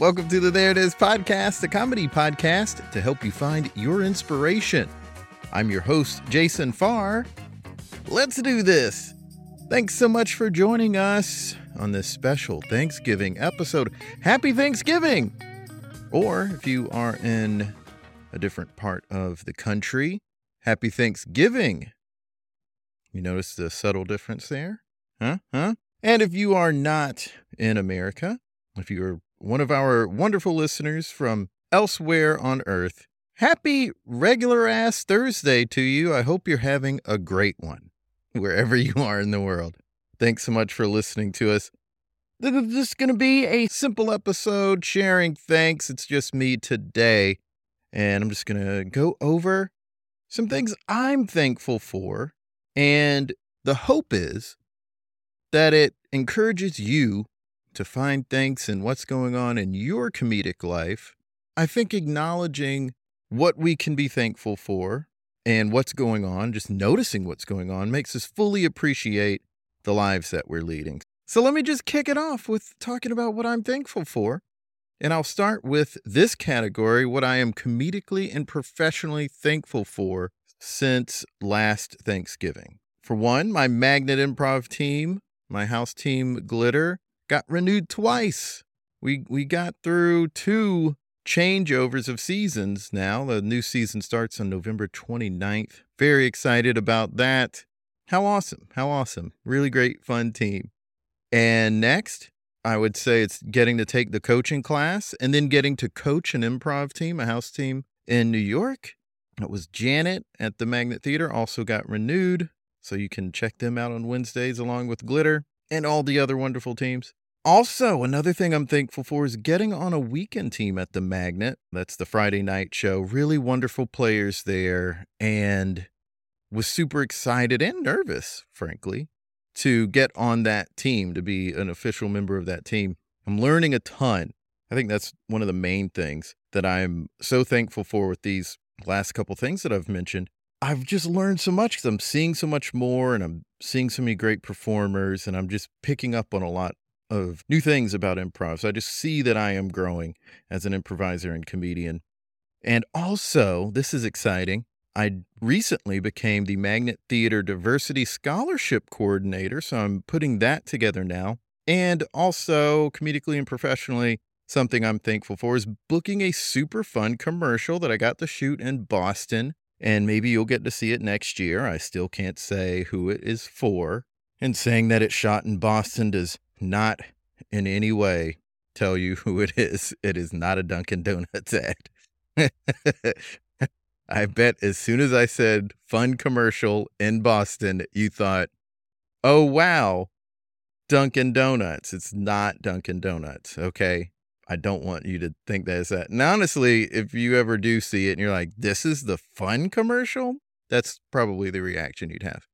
Welcome to the There It Is podcast, a comedy podcast to help you find your inspiration. I'm your host, Jason Farr. Let's do this. Thanks so much for joining us on this special Thanksgiving episode. Happy Thanksgiving! Or if you are in a different part of the country, happy Thanksgiving. You notice the subtle difference there? Huh? Huh? And if you are not in America, if you're one of our wonderful listeners from elsewhere on earth, happy regular ass Thursday to you. I hope you're having a great one wherever you are in the world. Thanks so much for listening to us. This is going to be a simple episode sharing thanks. It's just me today. And I'm just going to go over some things I'm thankful for. And the hope is that it encourages you to find thanks in what's going on in your comedic life. I think acknowledging what we can be thankful for and what's going on, just noticing what's going on, makes us fully appreciate the lives that we're leading. So let me just kick it off with talking about what I'm thankful for. And I'll start with this category what I am comedically and professionally thankful for since last Thanksgiving. For one, my Magnet Improv team, my house team Glitter, got renewed twice. We we got through two changeovers of seasons now. The new season starts on November 29th. Very excited about that. How awesome. How awesome. Really great fun team. And next, I would say it's getting to take the coaching class and then getting to coach an improv team, a house team in New York. It was Janet at the Magnet Theater, also got renewed. So you can check them out on Wednesdays along with Glitter and all the other wonderful teams. Also, another thing I'm thankful for is getting on a weekend team at the Magnet. That's the Friday night show. Really wonderful players there, and was super excited and nervous, frankly, to get on that team, to be an official member of that team. I'm learning a ton. I think that's one of the main things that I'm so thankful for with these last couple things that I've mentioned. I've just learned so much because I'm seeing so much more and I'm seeing so many great performers and I'm just picking up on a lot of new things about improv. So I just see that I am growing as an improviser and comedian. And also, this is exciting. I recently became the Magnet Theater Diversity Scholarship Coordinator. So I'm putting that together now. And also, comedically and professionally, something I'm thankful for is booking a super fun commercial that I got to shoot in Boston. And maybe you'll get to see it next year. I still can't say who it is for. And saying that it's shot in Boston does not in any way tell you who it is. It is not a Dunkin' Donuts ad. I bet as soon as I said fun commercial in Boston, you thought, oh, wow, Dunkin' Donuts. It's not Dunkin' Donuts. Okay. I don't want you to think that it's that. And honestly, if you ever do see it and you're like, this is the fun commercial, that's probably the reaction you'd have.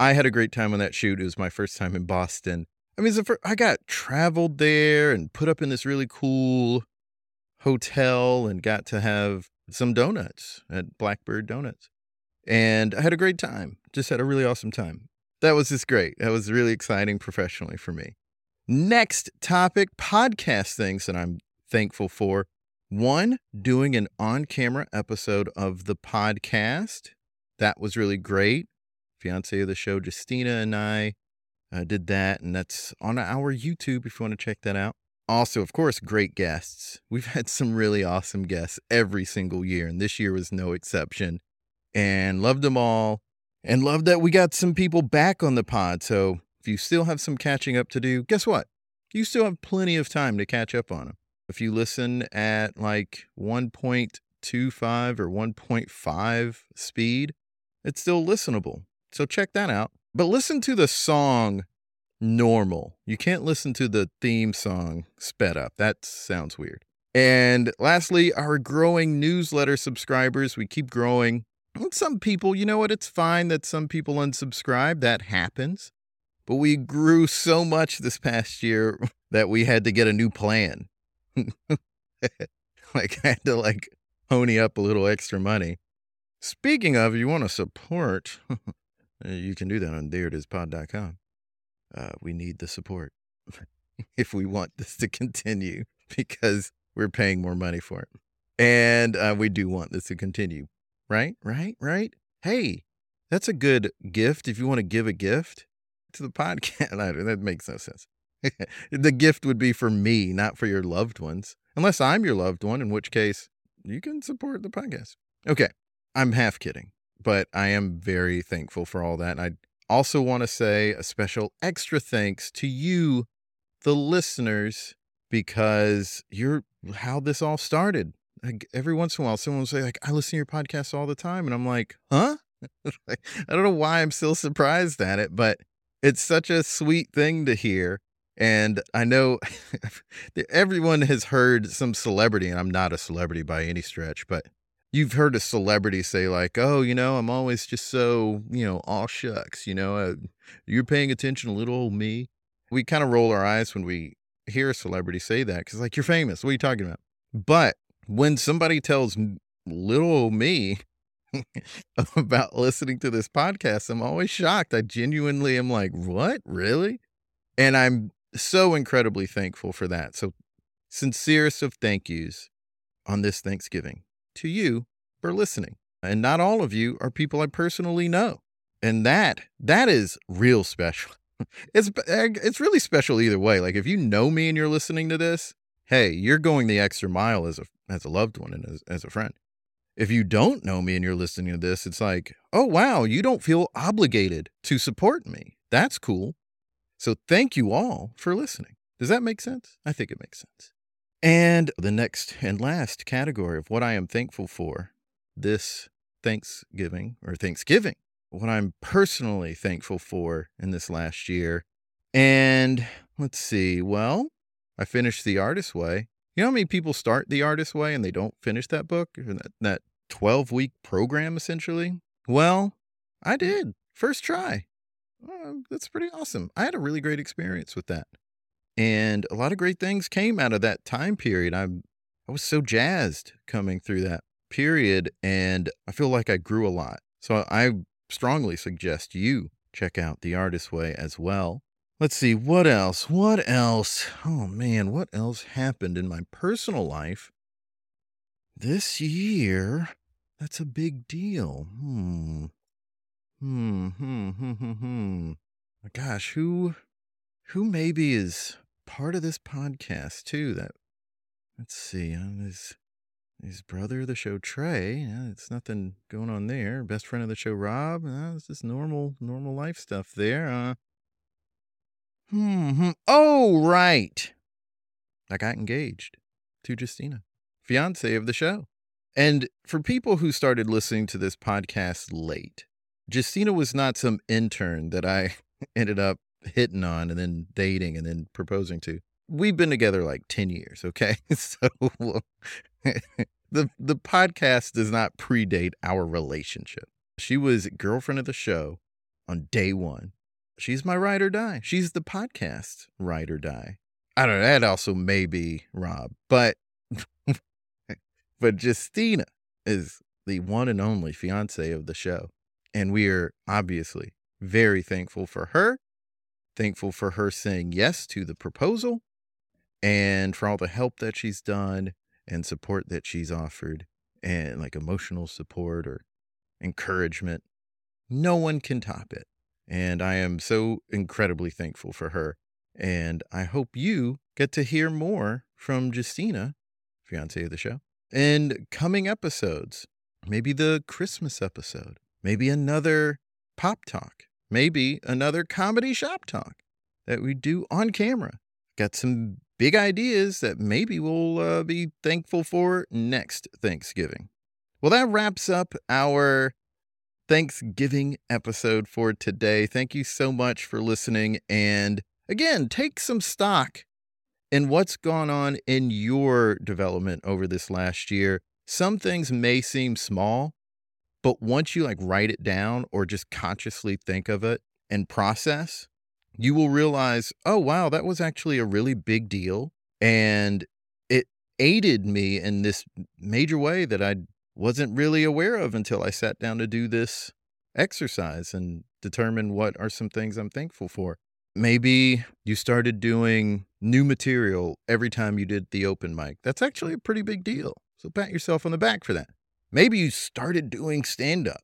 I had a great time on that shoot. It was my first time in Boston. I mean, I got traveled there and put up in this really cool hotel and got to have some donuts at Blackbird Donuts. And I had a great time. Just had a really awesome time. That was just great. That was really exciting professionally for me. Next topic podcast things that I'm thankful for. One, doing an on camera episode of the podcast. That was really great. Fiance of the show, Justina, and I uh, did that, and that's on our YouTube if you want to check that out. Also, of course, great guests. We've had some really awesome guests every single year, and this year was no exception. And loved them all, and loved that we got some people back on the pod. So if you still have some catching up to do, guess what? You still have plenty of time to catch up on them. If you listen at like 1.25 or 1.5 speed, it's still listenable. So check that out. But listen to the song normal. You can't listen to the theme song sped up. That sounds weird. And lastly, our growing newsletter subscribers. We keep growing. And some people, you know what? It's fine that some people unsubscribe. That happens. But we grew so much this past year that we had to get a new plan. like, I had to like pony up a little extra money. Speaking of, you want to support, you can do that on thereitispod.com. Uh, we need the support if we want this to continue because we're paying more money for it. And uh, we do want this to continue. Right? Right? Right? Hey, that's a good gift if you want to give a gift to the podcast. that makes no sense. the gift would be for me, not for your loved ones. Unless I'm your loved one, in which case you can support the podcast. Okay. I'm half kidding, but I am very thankful for all that. And I also want to say a special extra thanks to you, the listeners, because you're how this all started. Like every once in a while, someone will say, like, I listen to your podcast all the time. And I'm like, huh? I don't know why I'm still surprised at it, but it's such a sweet thing to hear. And I know everyone has heard some celebrity, and I'm not a celebrity by any stretch, but you've heard a celebrity say, like, oh, you know, I'm always just so, you know, all shucks, you know, uh, you're paying attention to little old me. We kind of roll our eyes when we hear a celebrity say that because, like, you're famous. What are you talking about? But when somebody tells little old me about listening to this podcast, I'm always shocked. I genuinely am like, what? Really? And I'm so incredibly thankful for that. So, sincerest of thank yous on this Thanksgiving to you for listening. And not all of you are people I personally know. And that that is real special. It's eh, it's really special either way. Like if you know me and you're listening to this, hey, you're going the extra mile as a as a loved one and as, as a friend. If you don't know me and you're listening to this, it's like, oh wow, you don't feel obligated to support me. That's cool. So thank you all for listening. Does that make sense? I think it makes sense. And the next and last category of what I am thankful for this Thanksgiving or Thanksgiving, what I'm personally thankful for in this last year. And let's see, well, I finished The Artist Way. You know how many people start The Artist Way and they don't finish that book, that, that 12 week program essentially? Well, I hmm. did. First try. That's pretty awesome. I had a really great experience with that. And a lot of great things came out of that time period. I'm I was so jazzed coming through that period and I feel like I grew a lot. So I strongly suggest you check out The Artist Way as well. Let's see, what else? What else? Oh man, what else happened in my personal life this year? That's a big deal. Hmm. Hmm, hmm, hmm, hmm, hmm. Gosh, who who maybe is part of this podcast too. That let's see, uh, his his brother of the show Trey. Yeah, it's nothing going on there. Best friend of the show Rob. Uh, it's just normal normal life stuff there. Uh, hmm, hmm. Oh right, I got engaged to Justina, fiance of the show. And for people who started listening to this podcast late, Justina was not some intern that I ended up hitting on and then dating and then proposing to. We've been together like 10 years, okay? So the the podcast does not predate our relationship. She was girlfriend of the show on day 1. She's my ride or die. She's the podcast ride or die. I don't know, that also may be Rob, but but Justina is the one and only fiance of the show. And we are obviously very thankful for her Thankful for her saying yes to the proposal and for all the help that she's done and support that she's offered and like emotional support or encouragement. No one can top it. And I am so incredibly thankful for her. And I hope you get to hear more from Justina, fiance of the show, and coming episodes. Maybe the Christmas episode, maybe another pop talk maybe another comedy shop talk that we do on camera. Got some big ideas that maybe we'll uh, be thankful for next Thanksgiving. Well, that wraps up our Thanksgiving episode for today. Thank you so much for listening. And again, take some stock in what's gone on in your development over this last year? Some things may seem small, but once you like write it down or just consciously think of it and process, you will realize, oh, wow, that was actually a really big deal. And it aided me in this major way that I wasn't really aware of until I sat down to do this exercise and determine what are some things I'm thankful for. Maybe you started doing new material every time you did the open mic. That's actually a pretty big deal. So pat yourself on the back for that. Maybe you started doing stand up.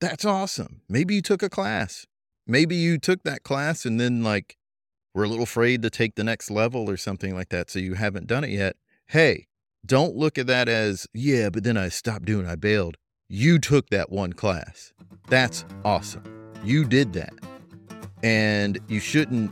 That's awesome. Maybe you took a class. Maybe you took that class and then, like, were a little afraid to take the next level or something like that. So you haven't done it yet. Hey, don't look at that as, yeah, but then I stopped doing, I bailed. You took that one class. That's awesome. You did that. And you shouldn't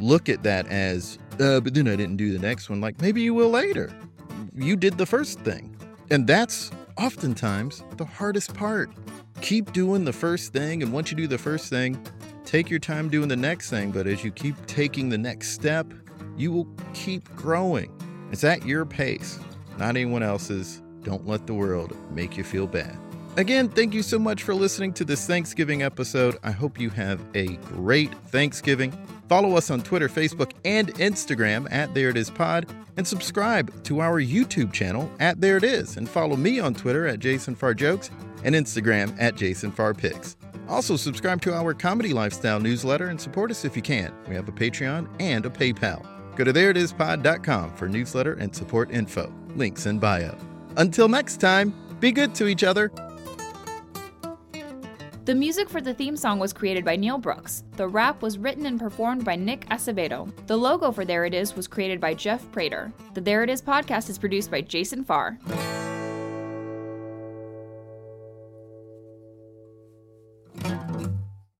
look at that as, uh, but then I didn't do the next one. Like maybe you will later. You did the first thing. And that's oftentimes the hardest part. Keep doing the first thing. And once you do the first thing, take your time doing the next thing. But as you keep taking the next step, you will keep growing. It's at your pace, not anyone else's. Don't let the world make you feel bad. Again, thank you so much for listening to this Thanksgiving episode. I hope you have a great Thanksgiving. Follow us on Twitter, Facebook, and Instagram at There It Is Pod, and subscribe to our YouTube channel at There It Is, and follow me on Twitter at Jason Farr Jokes and Instagram at Jason Farr Pics. Also, subscribe to our comedy lifestyle newsletter and support us if you can. We have a Patreon and a PayPal. Go to thereitispod.com for newsletter and support info. Links in bio. Until next time, be good to each other. The music for the theme song was created by Neil Brooks. The rap was written and performed by Nick Acevedo. The logo for There It Is was created by Jeff Prater. The There It Is podcast is produced by Jason Farr.